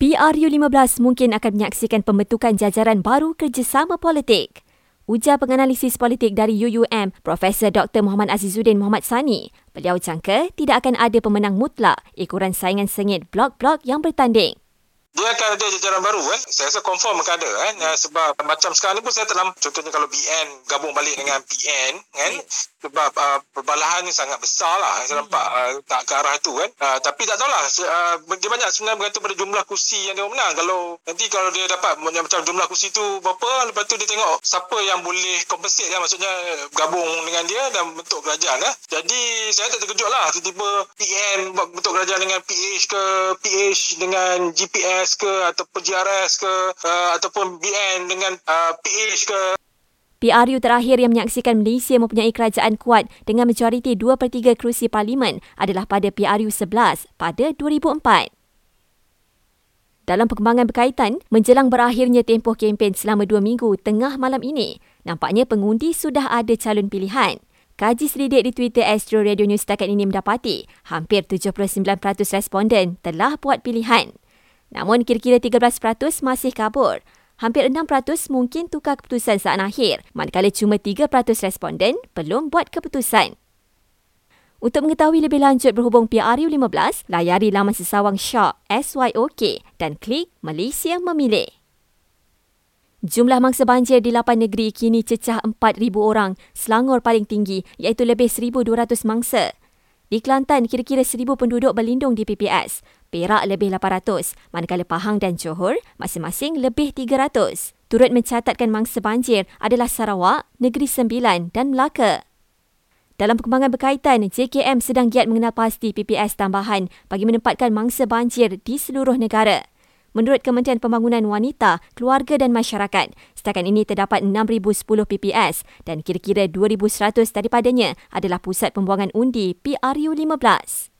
PRU15 mungkin akan menyaksikan pembentukan jajaran baru kerjasama politik. Ujar penganalisis politik dari UUM, Profesor Dr. Muhammad Azizuddin Muhammad Sani. Beliau jangka tidak akan ada pemenang mutlak ikuran saingan sengit blok-blok yang bertanding dia akan ada jajaran baru kan saya rasa confirm akan ada kan hmm. sebab macam sekarang ni pun saya telah contohnya kalau BN gabung balik dengan PN kan hmm. sebab uh, perbalahan ni sangat besar lah saya hmm. nampak uh, tak ke arah tu kan uh, tapi tak tahulah uh, dia banyak sebenarnya bergantung pada jumlah kursi yang dia menang kalau nanti kalau dia dapat macam jumlah kursi tu berapa lepas tu dia tengok siapa yang boleh compensate kan maksudnya gabung dengan dia dan bentuk kerajaan lah. jadi saya tak terkejut lah tiba-tiba PN bentuk kerajaan dengan PH ke PH dengan GPS PNS ke ataupun GRS ke uh, ataupun BN dengan uh, PH ke. PRU terakhir yang menyaksikan Malaysia mempunyai kerajaan kuat dengan majoriti 2 per 3 kerusi parlimen adalah pada PRU 11 pada 2004. Dalam perkembangan berkaitan, menjelang berakhirnya tempoh kempen selama dua minggu tengah malam ini, nampaknya pengundi sudah ada calon pilihan. Kaji selidik di Twitter Astro Radio News setakat ini mendapati hampir 79% responden telah buat pilihan. Namun kira-kira 13% masih kabur. Hampir 6% mungkin tukar keputusan saat akhir, manakala cuma 3% responden belum buat keputusan. Untuk mengetahui lebih lanjut berhubung PRU15, layari laman sesawang Syok SYOK dan klik Malaysia Memilih. Jumlah mangsa banjir di 8 negeri kini cecah 4,000 orang, Selangor paling tinggi iaitu lebih 1,200 mangsa. Di Kelantan, kira-kira seribu penduduk berlindung di PPS. Perak lebih 800, manakala Pahang dan Johor masing-masing lebih 300. Turut mencatatkan mangsa banjir adalah Sarawak, Negeri Sembilan dan Melaka. Dalam perkembangan berkaitan, JKM sedang giat mengenal pasti PPS tambahan bagi menempatkan mangsa banjir di seluruh negara. Menurut Kementerian Pembangunan Wanita, Keluarga dan Masyarakat, setakat ini terdapat 6,010 PPS dan kira-kira 2,100 daripadanya adalah pusat pembuangan undi PRU15.